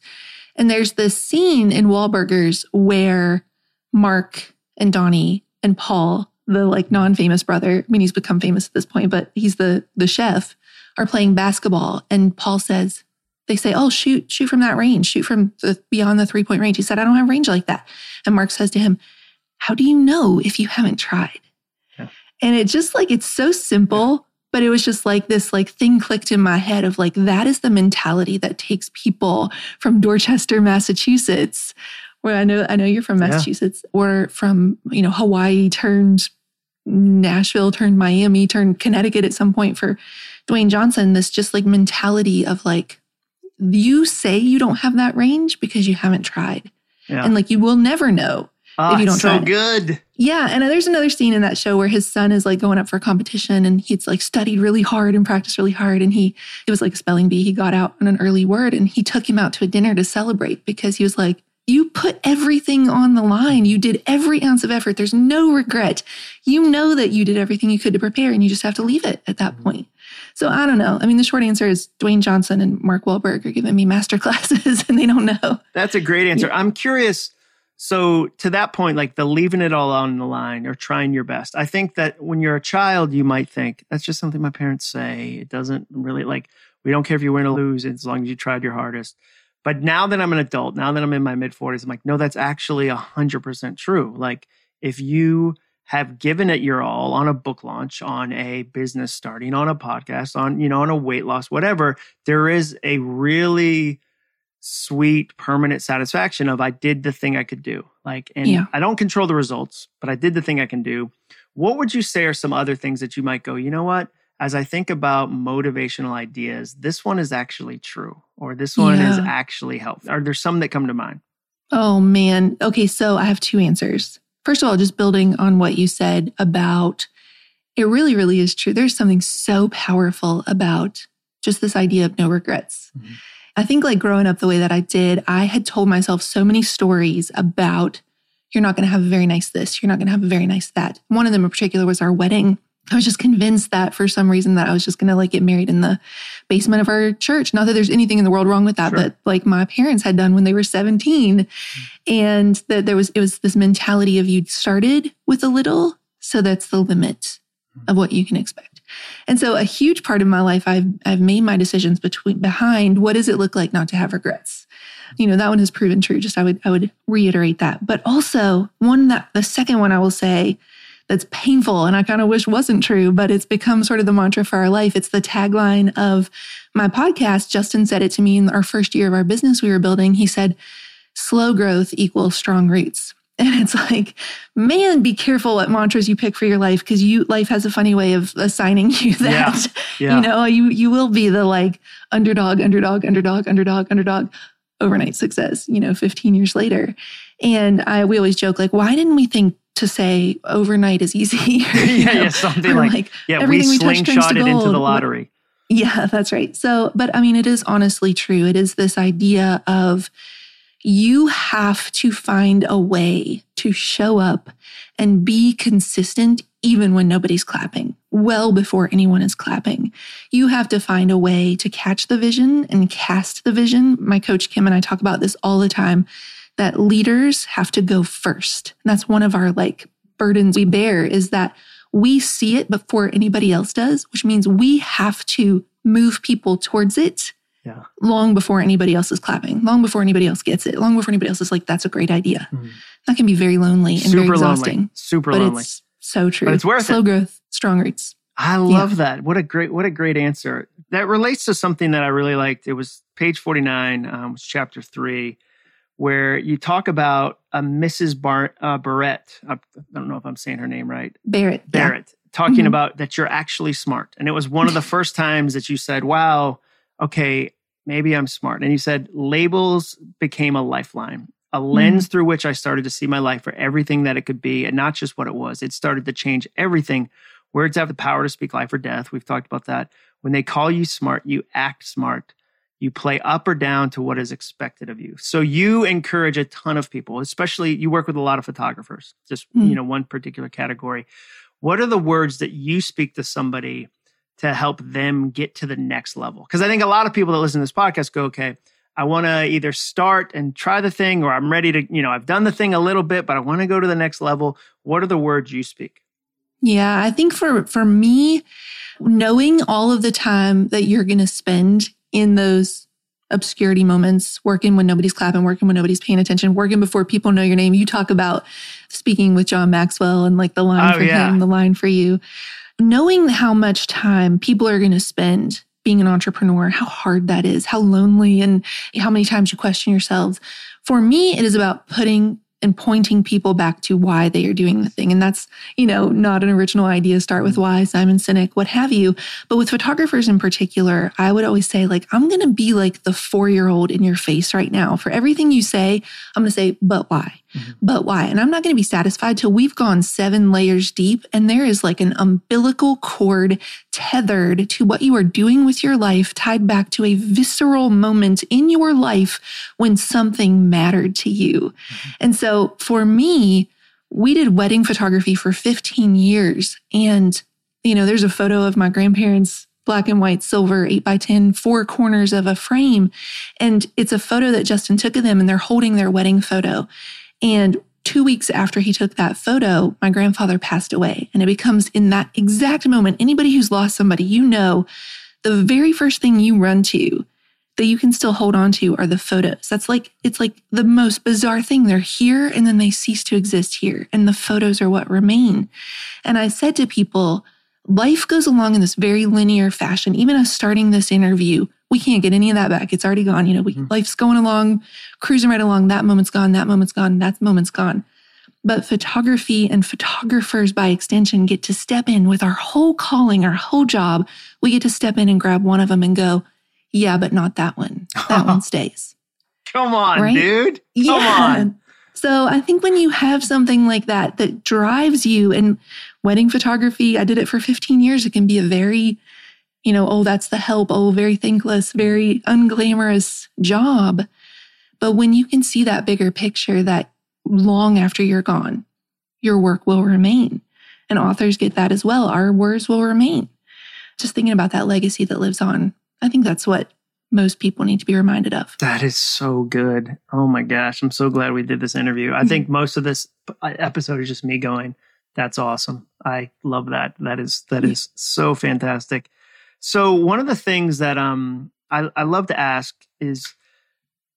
And there's this scene in Wahlburgers where Mark and Donnie and Paul, the like non-famous brother, I mean, he's become famous at this point, but he's the the chef are playing basketball and Paul says, they say, Oh, shoot, shoot from that range, shoot from the beyond the three point range. He said, I don't have range like that. And Mark says to him, How do you know if you haven't tried? Yeah. And it just like, it's so simple, but it was just like this like thing clicked in my head of like, that is the mentality that takes people from Dorchester, Massachusetts, where I know, I know you're from Massachusetts yeah. or from, you know, Hawaii turned Nashville turned Miami turned Connecticut at some point for Dwayne Johnson, this just like mentality of like, you say you don't have that range because you haven't tried. Yeah. And like you will never know oh, if you don't so try. So good. Yeah. And there's another scene in that show where his son is like going up for a competition and he's like studied really hard and practiced really hard. And he, it was like a spelling bee. He got out on an early word and he took him out to a dinner to celebrate because he was like, you put everything on the line. You did every ounce of effort. There's no regret. You know that you did everything you could to prepare and you just have to leave it at that mm-hmm. point. So I don't know. I mean, the short answer is Dwayne Johnson and Mark Wahlberg are giving me master classes and they don't know. That's a great answer. Yeah. I'm curious. So to that point, like the leaving it all on the line or trying your best, I think that when you're a child, you might think that's just something my parents say. It doesn't really like, we don't care if you win or lose as long as you tried your hardest. But now that I'm an adult, now that I'm in my mid 40s, I'm like, no, that's actually 100% true. Like, if you have given it your all on a book launch, on a business starting, on a podcast, on, you know, on a weight loss, whatever, there is a really sweet permanent satisfaction of I did the thing I could do. Like, and yeah. I don't control the results, but I did the thing I can do. What would you say are some other things that you might go, you know what? as I think about motivational ideas, this one is actually true, or this one yeah. is actually helpful. Are there some that come to mind? Oh, man. Okay. So I have two answers. First of all, just building on what you said about it really, really is true. There's something so powerful about just this idea of no regrets. Mm-hmm. I think, like growing up the way that I did, I had told myself so many stories about you're not going to have a very nice this, you're not going to have a very nice that. One of them in particular was our wedding. I was just convinced that for some reason that I was just going to like get married in the basement of our church. Not that there's anything in the world wrong with that, sure. but like my parents had done when they were 17 mm-hmm. and that there was, it was this mentality of you started with a little. So that's the limit mm-hmm. of what you can expect. And so a huge part of my life, I've, I've made my decisions between behind what does it look like not to have regrets? You know, that one has proven true. Just I would, I would reiterate that. But also one that the second one I will say, that's painful and I kind of wish wasn't true, but it's become sort of the mantra for our life. It's the tagline of my podcast. Justin said it to me in our first year of our business we were building. He said, slow growth equals strong roots. And it's like, man, be careful what mantras you pick for your life because you life has a funny way of assigning you that. Yeah, yeah. You know, you you will be the like underdog, underdog, underdog, underdog, underdog, overnight success, you know, 15 years later. And I we always joke, like, why didn't we think to say overnight is easy. yeah, yeah, something like, like, yeah, we slingshot it into the lottery. Yeah, that's right. So, but I mean, it is honestly true. It is this idea of you have to find a way to show up and be consistent even when nobody's clapping, well before anyone is clapping. You have to find a way to catch the vision and cast the vision. My coach Kim and I talk about this all the time that leaders have to go first. And that's one of our like burdens we bear is that we see it before anybody else does, which means we have to move people towards it yeah. long before anybody else is clapping, long before anybody else gets it, long before anybody else is like, that's a great idea. Mm-hmm. That can be very lonely and Super very exhausting. Lonely. Super but lonely. It's so true. But it's worth Slow it. growth, strong roots. I love yeah. that. What a great, what a great answer. That relates to something that I really liked. It was page 49, um, was chapter three where you talk about a Mrs. Bar- uh, Barrett. I don't know if I'm saying her name right. Barrett. Barrett. Yeah. Talking mm-hmm. about that you're actually smart. And it was one of the first times that you said, wow, okay, maybe I'm smart. And you said, labels became a lifeline, a lens mm-hmm. through which I started to see my life for everything that it could be and not just what it was. It started to change everything. Words have the power to speak life or death. We've talked about that. When they call you smart, you act smart. You play up or down to what is expected of you. So you encourage a ton of people, especially you work with a lot of photographers, just mm. you know, one particular category. What are the words that you speak to somebody to help them get to the next level? Because I think a lot of people that listen to this podcast go, okay, I want to either start and try the thing, or I'm ready to, you know, I've done the thing a little bit, but I want to go to the next level. What are the words you speak? Yeah, I think for for me, knowing all of the time that you're going to spend in those obscurity moments, working when nobody's clapping, working when nobody's paying attention, working before people know your name. You talk about speaking with John Maxwell and like the line oh, for yeah. him, the line for you. Knowing how much time people are going to spend being an entrepreneur, how hard that is, how lonely, and how many times you question yourselves. For me, it is about putting and pointing people back to why they are doing the thing. And that's, you know, not an original idea. Start with why, Simon Sinek, what have you. But with photographers in particular, I would always say, like, I'm going to be like the four year old in your face right now. For everything you say, I'm going to say, but why? Mm-hmm. But why? And I'm not going to be satisfied till we've gone seven layers deep and there is like an umbilical cord tethered to what you are doing with your life, tied back to a visceral moment in your life when something mattered to you. Mm-hmm. And so for me, we did wedding photography for 15 years. And, you know, there's a photo of my grandparents black and white, silver, eight by 10, four corners of a frame. And it's a photo that Justin took of them and they're holding their wedding photo. And two weeks after he took that photo, my grandfather passed away. And it becomes in that exact moment, anybody who's lost somebody, you know, the very first thing you run to that you can still hold on to are the photos. That's like, it's like the most bizarre thing. They're here and then they cease to exist here. And the photos are what remain. And I said to people, life goes along in this very linear fashion. Even us starting this interview, we can't get any of that back. It's already gone. You know, we, mm-hmm. life's going along, cruising right along. That moment's gone. That moment's gone. That moment's gone. But photography and photographers by extension get to step in with our whole calling, our whole job. We get to step in and grab one of them and go, yeah, but not that one. That one stays. Come on, right? dude. Come yeah. on. So I think when you have something like that that drives you and wedding photography, I did it for 15 years. It can be a very you know, oh, that's the help. Oh, very thankless, very unglamorous job. But when you can see that bigger picture that long after you're gone, your work will remain. And authors get that as well. Our words will remain. Just thinking about that legacy that lives on. I think that's what most people need to be reminded of. That is so good. Oh my gosh. I'm so glad we did this interview. I mm-hmm. think most of this episode is just me going, that's awesome. I love that. That is that is so fantastic. So one of the things that um I, I love to ask is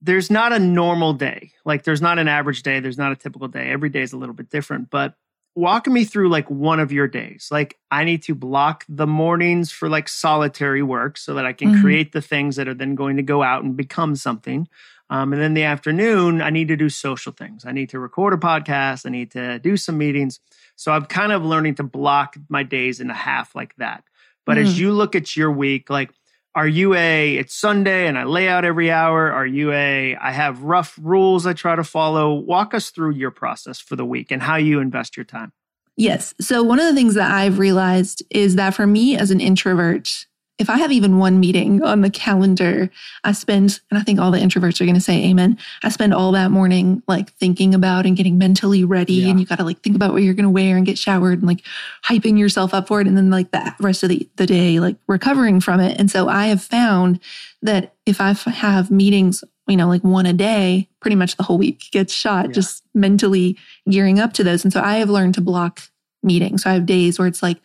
there's not a normal day. Like there's not an average day. There's not a typical day. Every day is a little bit different. But walk me through like one of your days. Like I need to block the mornings for like solitary work so that I can mm-hmm. create the things that are then going to go out and become something. Um, and then the afternoon, I need to do social things. I need to record a podcast. I need to do some meetings. So I'm kind of learning to block my days in a half like that. But mm. as you look at your week, like, are you a, it's Sunday and I lay out every hour? Are you a, I have rough rules I try to follow? Walk us through your process for the week and how you invest your time. Yes. So, one of the things that I've realized is that for me as an introvert, if I have even one meeting on the calendar, I spend, and I think all the introverts are going to say amen. I spend all that morning like thinking about and getting mentally ready. Yeah. And you got to like think about what you're going to wear and get showered and like hyping yourself up for it. And then like the rest of the, the day, like recovering from it. And so I have found that if I have meetings, you know, like one a day, pretty much the whole week gets shot, yeah. just mentally gearing up to those. And so I have learned to block meetings. So I have days where it's like,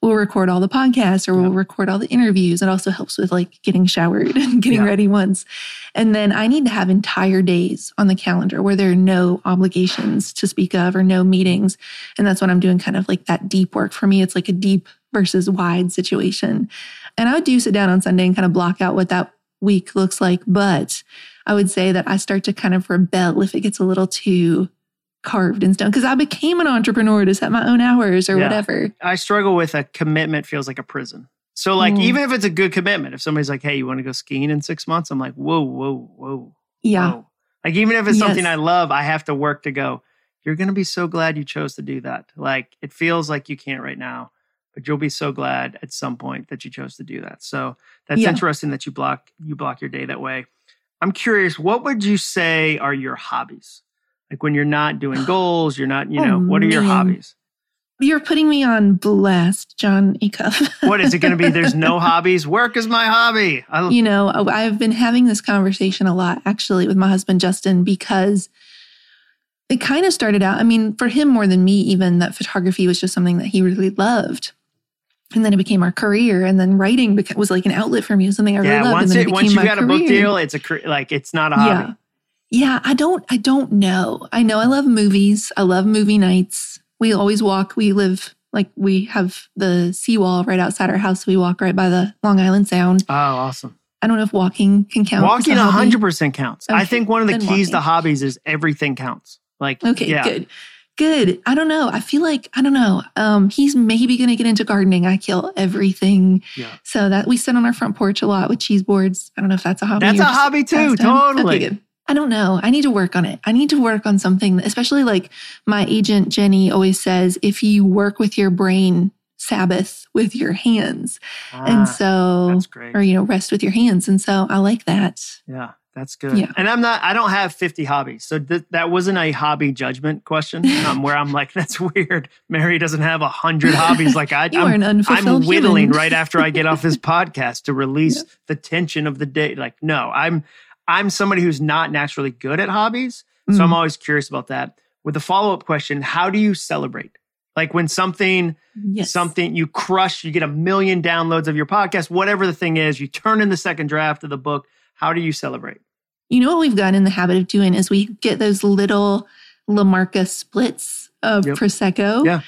we'll record all the podcasts or we'll record all the interviews. It also helps with like getting showered and getting ready once. And then I need to have entire days on the calendar where there are no obligations to speak of or no meetings. And that's when I'm doing kind of like that deep work. For me, it's like a deep versus wide situation. And I do sit down on Sunday and kind of block out what that week looks like. But I would say that I start to kind of rebel if it gets a little too carved in stone because I became an entrepreneur to set my own hours or yeah. whatever. I struggle with a commitment feels like a prison. So like mm. even if it's a good commitment, if somebody's like, "Hey, you want to go skiing in 6 months?" I'm like, "Whoa, whoa, whoa." Yeah. Whoa. Like even if it's yes. something I love, I have to work to go. You're going to be so glad you chose to do that. Like it feels like you can't right now but you'll be so glad at some point that you chose to do that. So that's Yeah. interesting that you block you block your day that way. I'm curious, what would you say are your hobbies? Like when you're not doing goals, you're not, you Oh, know, what are your man. hobbies? You're putting me on blast, Jon Acuff. What is it going to be? There's no hobbies. Work is my hobby. I, you know, I've been having this conversation a lot actually with my husband, Justin, because it kind of started out, I mean, for him more than me, even that photography was just something that he really loved. And then it became our career. And then writing was like an outlet for me, it something I really yeah, loved. once and then it, once you got a book deal, it's a like it's not a hobby. Yeah. Yeah, I don't I don't know. I know I love movies. I love movie nights. We always walk. We live like we have the seawall right outside our house. We walk right by the Long Island Sound. Oh, awesome. I don't know if walking can count. Walking a 100% counts. I think one of the keys to hobbies is everything counts. Like, Okay, yeah. good. Good. I don't know. I feel like I don't know. Um, he's maybe gonna get into gardening. I kill everything. Yeah. So that we sit on our front porch a lot with cheese boards. I don't know if that's a hobby. That's a hobby too. pastime. Okay, Totally. good. I don't know. I need to work on it. I need to work on something, especially like my agent Jenny always says if you work with your brain, Sabbath with your hands. Ah, and so, that's great. or, you know, rest with your hands. And so I like that. Yeah, that's good. Yeah. And I'm not, I don't have 50 hobbies. So th- that wasn't a hobby judgment question um, where I'm like, that's weird. Mary doesn't have a hundred hobbies like I You I'm, are an unfulfilled I'm whittling right after I get off this podcast to release the tension of the day. Like, no, I'm, I'm somebody who's not naturally good at hobbies. So I'm Mm. always curious about that. With the follow up question, how do you celebrate? Like when something, Yes. something you crush, you get a million downloads of your podcast, whatever the thing is, you turn in the second draft of the book. How do you celebrate? You know what we've gotten in the habit of doing is we get those little La Marca splits of Yep. Prosecco. Yeah.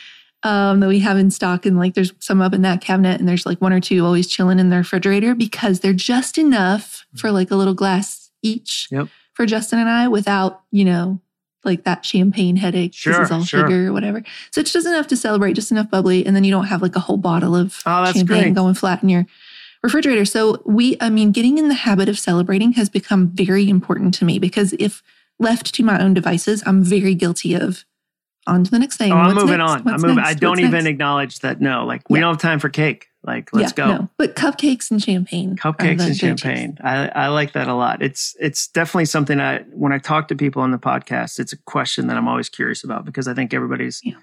Um, that we have in stock, and like there's some up in that cabinet, and there's like one or two always chilling in the refrigerator because they're just enough for like a little glass each Yep. for Justin and I without, you know, like that champagne headache. Sure, this is all sure. sugar or whatever. So it's just enough to celebrate, just enough bubbly, and then you don't have like a whole bottle of Oh, that's champagne great. going flat in your refrigerator. So we, I mean, getting in the habit of celebrating has become very important to me because if left to my own devices, I'm very guilty of on to the next thing. Oh, I'm What's moving next? on. I'm moving. next? I don't What's even next? acknowledge that. No, like we Yeah. don't have time for cake. Like, let's Yeah, go. no. But cupcakes and champagne. Cupcakes and champagne. I, I like that a lot. It's it's definitely something I when I talk to people on the podcast, it's a question that I'm always curious about because I think everybody's Yeah.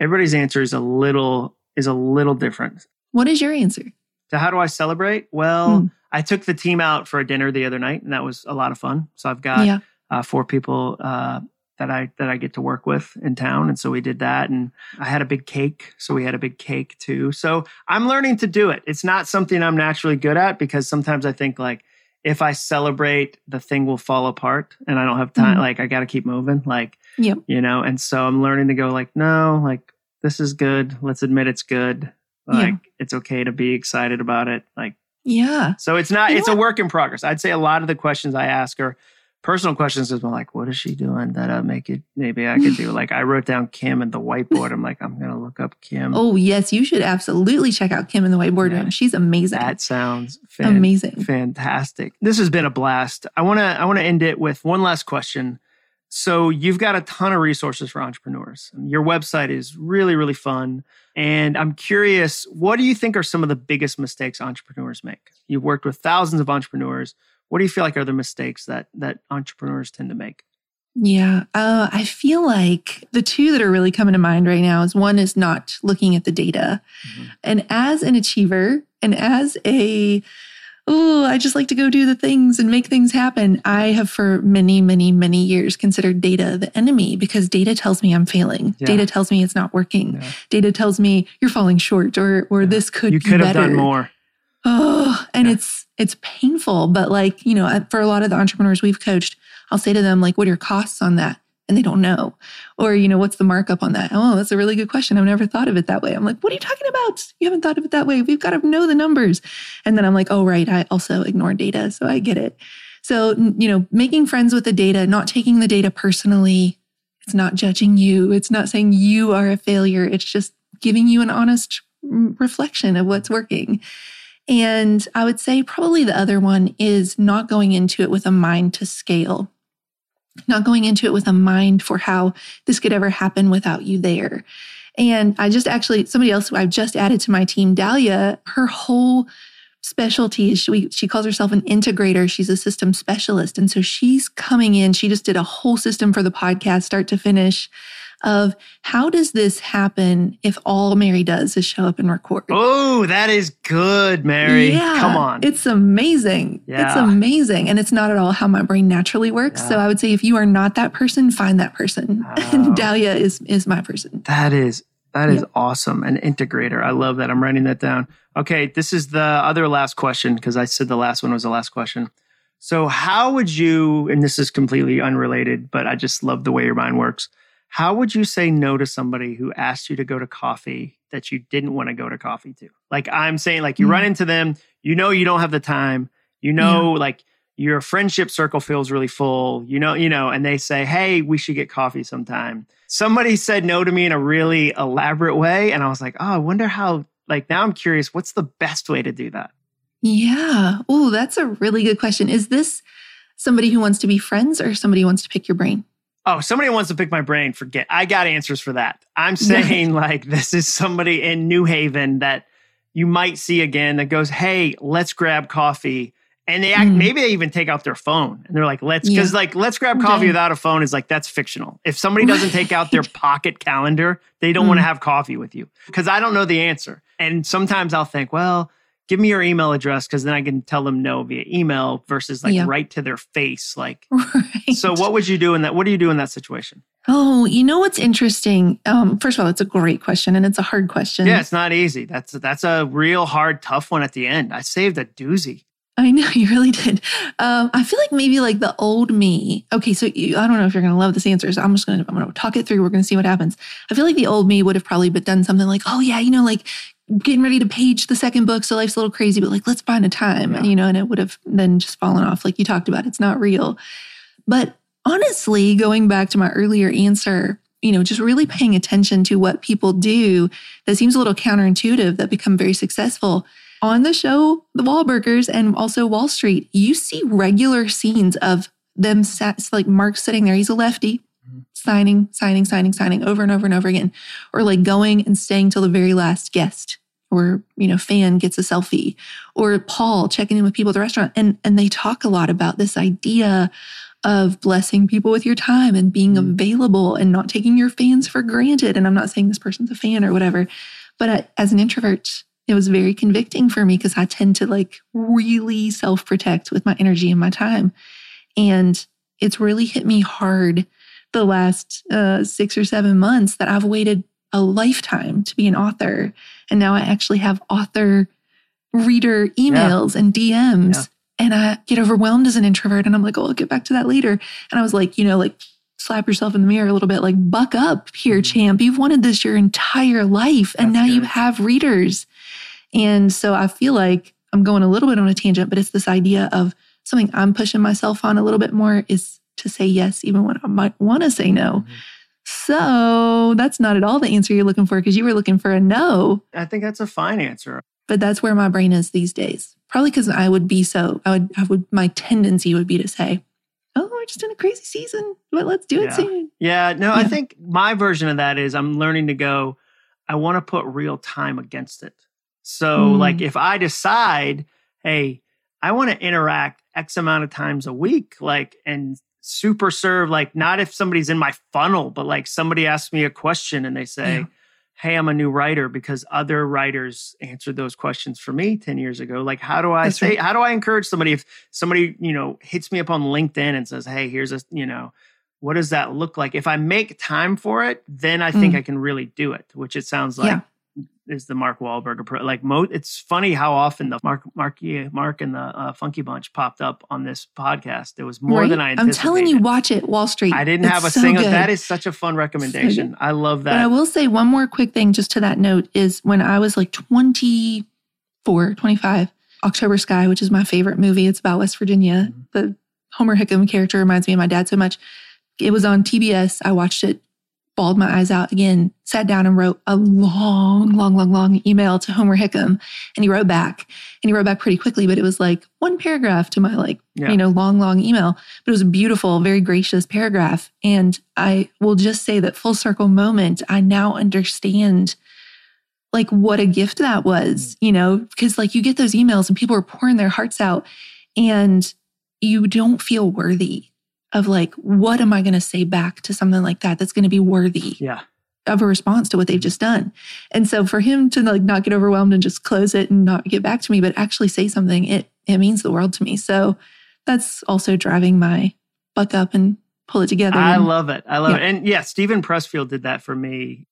everybody's answer is a little is a little different. What is your answer? So how do I celebrate? Well, Hmm. I took the team out for a dinner the other night, and that was a lot of fun. So I've got yeah. uh, four people uh, that I that I get to work with in town, and so we did that. And I had a big cake, so we had a big cake too. So I'm learning to do it. It's not something I'm naturally good at because sometimes I think like if I celebrate, the thing will fall apart, and I don't have time. Mhm. Like I got to keep moving. Like Yep. you know. And so I'm learning to go like, no, like this is good. Let's admit it's good. Like Yeah. it's okay to be excited about it. Like Yeah. so it's not, You it's a work in progress. I'd say a lot of the questions I ask are personal questions as well, like, what is she doing that I make it, maybe I could do? like I wrote down Kim at the whiteboard. I'm like, I'm going to look up Kim. Oh, yes. You should absolutely check out Kim in the whiteboard Yeah. room. She's amazing. that sounds fan- amazing. fantastic. This has been a blast. I want to, I want to end it with one last question. So you've got a ton of resources for entrepreneurs. Your website is really, really fun. And I'm curious, what do you think are some of the biggest mistakes entrepreneurs make? You've worked with thousands of entrepreneurs. What do you feel like are the mistakes that that entrepreneurs tend to make? Yeah. Uh, I feel like the two that are really coming to mind right now is one is not looking at the data. Mhm. And as an achiever and as a, oh, I just like to go do the things and make things happen, I have for many, many, many years considered data the enemy because data tells me I'm failing. Yeah. Data tells me it's not working. Yeah. Data tells me you're falling short or or Yeah. this could You be could have better. done more. Oh, and Yeah. it's it's painful, but like, you know, for a lot of the entrepreneurs we've coached, I'll say to them like, what are your costs on that? And they don't know. Or, you know, what's the markup on that? Oh, that's a really good question. I've never thought of it that way. I'm like, what are you talking about? You haven't thought of it that way. We've got to know the numbers. And then I'm like, oh, right. I also ignore data. So I get it. So, you know, making friends with the data, not taking the data personally. It's not judging you. It's not saying you are a failure. It's just giving you an honest reflection of what's working. And I would say probably the other one is not going into it with a mind to scale, not going into it with a mind for how this could ever happen without you there. And I just actually, somebody else who I've just added to my team, Dahlia, her whole specialty is she, she calls herself an integrator. She's a system specialist. And so she's coming in. She just did a whole system for the podcast, start to finish of how does this happen if all Mary does is show up and record? Oh, that is good, Mary. Yeah, Come on. It's amazing. Yeah. It's amazing. And it's not at all how my brain naturally works. Yeah. So I would say if you are not that person, find that person. Oh. And Dahlia is is my person. That is that is Yep. awesome. An integrator. I love that. I'm writing that down. Okay, this is the other last question because I said the last one was the last question. So, how would you, and this is completely unrelated, but I just love the way your mind works. How would you say no to somebody who asked you to go to coffee that you didn't want to go to coffee to? Like I'm saying, like you Mm. run into them, you know you don't have the time, you know, like your friendship circle feels really full, you know, you know, and they say, Hey, we should get coffee sometime. Somebody said no to me in a really elaborate way. And I was like, Oh, I wonder how like now I'm curious, what's the best way to do that? Yeah. Oh, that's a really good question. Is this somebody who wants to be friends or somebody who wants to pick your brain? Oh, somebody wants to pick my brain. Forget. I got answers for that. I'm saying like this is somebody in New Haven that you might see again that goes, "Hey, let's grab coffee." And they act, Mm. maybe they even take out their phone and they're like, "Let's," because Yeah. like "Let's grab coffee Okay. without a phone" is like that's fictional. If somebody doesn't take out their pocket calendar, they don't want to Mm. have coffee with you because I don't know the answer. And sometimes I'll think, well. Give me your email address because then I can tell them no via email versus like Yeah. right to their face. Like, Right. so what would you do in that? What do you do in that situation? Oh, you know what's interesting? Um, first of all, it's a great question and it's a hard question. Yeah, it's not easy. That's that's a real hard, tough one at the end. I saved a doozy. I know you really did. Um, I feel like maybe like the old me. Okay, so you, I don't know if you're going to love this answer. So I'm just going to I'm going to talk it through. We're going to see what happens. I feel like the old me would have probably but done something like, oh yeah, you know, like getting ready to page the second book, so life's a little crazy, but like let's find a time, Yeah. you know, and it would have then just fallen off, like you talked about. It's not real. But honestly, going back to my earlier answer, you know, just really paying attention to what people do that seems a little counterintuitive that become very successful. On the show, The Wahlburgers and also Wahl Street, you see regular scenes of them sat, like Mark sitting there. He's a lefty. Signing, signing, signing, signing over and over and over again, or like going and staying till the very last guest or you know fan gets a selfie or paul checking in with people at the restaurant. And and they talk a lot about this idea of blessing people with your time and being Mm. available and not taking your fans for granted. And i'm not saying this person's a fan or whatever but uh, as an introvert it was very convicting for me because i tend to like really self-protect with my energy and my time. And it's really hit me hard the last uh, six or seven months that i've waited a lifetime to be an author and now I actually have author reader emails and DMs. Yeah. And I get overwhelmed as an introvert and I'm like, oh, I'll get back to that later. And I was like, you know, like slap yourself in the mirror a little bit, like buck up here, Mhm. champ. You've wanted this your entire life and That's now you have readers. And so I feel like I'm going a little bit on a tangent, but it's this idea of something I'm pushing myself on a little bit more is to say yes, even when I might want to say no. Mhm. So that's not at all the answer you're looking for because you were looking for a no I think that's a fine answer. but that's where my brain is these days. Probably because I would be so, I would, I would, my tendency would be to say, oh, we're just in a crazy season, but let's do it Yeah. soon. Yeah, no, I think my version of that is I'm learning to go, I want to put real time against it. So, Mm. like, if I decide, hey, I want to interact X amount of times a week, like, and super serve, like, not if somebody's in my funnel, but like somebody asks me a question and they say, Yeah. Hey, I'm a new writer because other writers answered those questions for me 10 years ago. Like, how do I That's say, right. how do I encourage somebody if somebody, you know, hits me up on LinkedIn and says, Hey, here's a, you know, what does that look like? If I make time for it, then I think Mm. I can really do it, which it sounds like Yeah. Is the Mark Wahlberg approach. Like, mo- it's funny how often the Mark, Mark, yeah, Mark and the uh, Funky Bunch popped up on this podcast. There was more Right? than I I'm telling you, watch it, Wahl Street. I didn't It's have a so single. good. That is such a fun recommendation. I love that. But I will say one more quick thing just to that note is when I was like 24, 25, October Sky, which is my favorite movie, it's about West Virginia. Mhm. The Homer Hickam character reminds me of my dad so much. It was on TBS. I watched it bawled my eyes out again, sat down and wrote a long, long, long, long email to Homer Hickam. And he wrote back and he wrote back pretty quickly, but it was like one paragraph to my like, yeah. you know, long, long email. But it was a beautiful, very gracious paragraph. And I will just say that full circle moment, I now understand like what a gift that was, mm. you know, because like you get those emails and people are pouring their hearts out and you don't feel worthy of like, what am I going to say back to something like that that's going to be worthy yeah. of a response to what they've just done? And so for him to like not get overwhelmed and just close it and not get back to me, but actually say something, it it means the world to me. So that's also driving my buck up and pull it together. I and, love it. I love yeah. it. And yeah, Steven Pressfield did that for me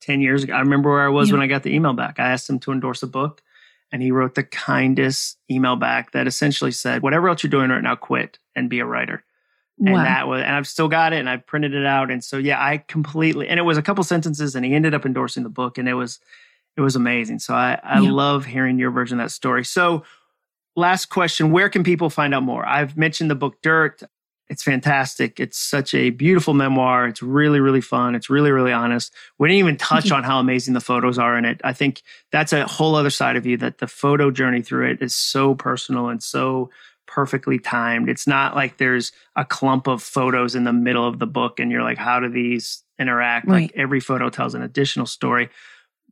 10 years ago. I remember where I was yeah. when I got the email back. I asked him to endorse a book and he wrote the kindest email back that essentially said, whatever else you're doing right now, quit and be a writer. And wow. that was, and I've still got it and I've printed it out. And so, yeah, I completely, and it was a couple sentences and he ended up endorsing the book and it was, it was amazing. So I, I yeah. love hearing your version of that story. So last question, where can people find out more? I've mentioned the book Dirt. It's fantastic. It's such a beautiful memoir. It's really, really fun. It's really, really honest. We didn't even touch on how amazing the photos are in it. I think that's a whole other side of you that the photo journey through it is so personal and so perfectly timed. It's not like there's a clump of photos in the middle of the book and you're like, how do these interact? Right. Like every photo tells an additional story.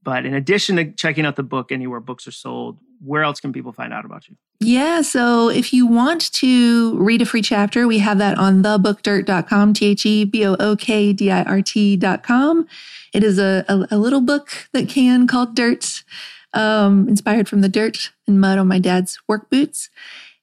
But in addition to checking out the book anywhere books are sold, where else can people find out about you? Yeah, so if you want to read a free chapter, we have that on thebookdirt.com, T H E B O O K D I R T.com. It is a, a, a, little book that can called Dirt, um, inspired from the dirt and mud on my dad's work boots.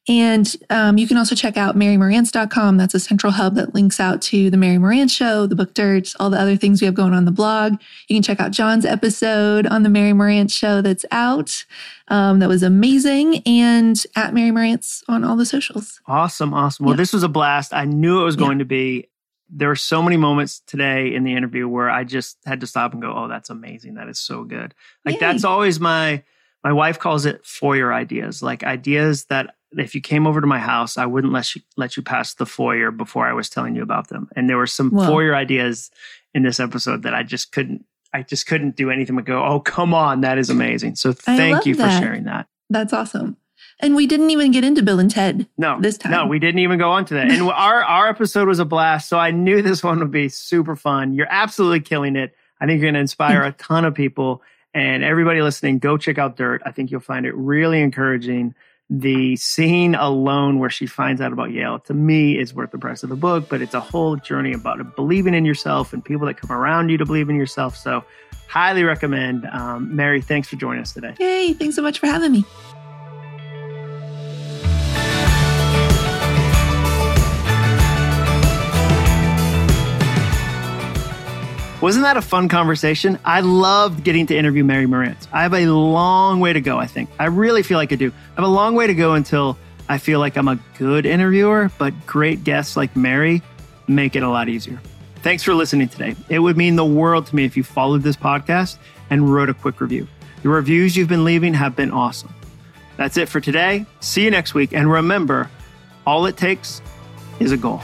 And um, you can also check out marymarantz.com. That's a central hub that links out to the Mary Marantz Show, the book Dirt, all the other things we have going on the blog. You can check out Jon's episode on the Mary Marantz Show that's out. Um, that was amazing. And at Mary Marantz on all the socials. Awesome. Awesome. Well, yeah. this was a blast. I knew it was going yeah. to be. There were so many moments today in the interview where I just had to stop and go, oh, that's amazing. That is so good. Like, Yay. that's always my. My wife calls it foyer ideas, like ideas that if you came over to my house, I wouldn't let you let you pass the foyer before I was telling you about them. And there were some Whoa. foyer ideas in this episode that I just couldn't I just couldn't do anything but go, "Oh, come on, that is amazing." So thank you that. for sharing that. That's awesome. And we didn't even get into Bill and Ted. No, this time. No, we didn't even go on to that. And our our episode was a blast. So I knew this one would be super fun. You're absolutely killing it. I think you're going to inspire a ton of people. And everybody listening, go check out Dirt. I think you'll find it really encouraging the scene alone where she finds out about Yale to me is worth the price of the book, but it's a whole journey about believing in yourself and people that come around you to believe in yourself. So, highly recommend. Um, Mary, thanks for joining us today. Hey, Thanks so much for having me. Wasn't that a fun conversation? I loved getting to interview Mary Marantz. I have a long way to go, I think. I really feel like I do. I have a long way to go until I feel like I'm a good interviewer, but great guests like Mary make it a lot easier. Thanks for listening today. It would mean the world to me if you followed this podcast and wrote a quick review. The reviews you've been leaving have been awesome. That's it for today. See you next week. And remember, all it takes is a goal.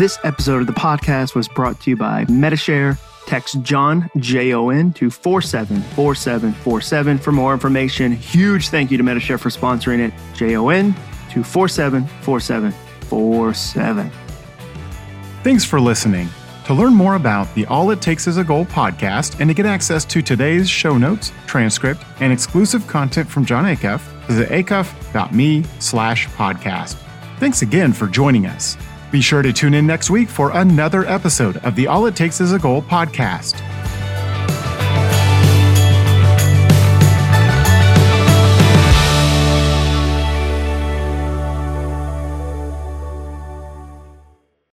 This episode of the podcast was brought to you by Medi-Share. Text Jon, J O N, to 474747 for more information. Huge thank you to Medi-Share for sponsoring it. J O N to 474747. Thanks for listening. To learn more about the All It Takes Is a Goal podcast and to get access to today's show notes, transcript, and exclusive content from Jon Acuff, visit acuff.me slash podcast. Thanks again for joining us. Be sure to tune in next week for another episode of the All It Takes Is a Goal podcast.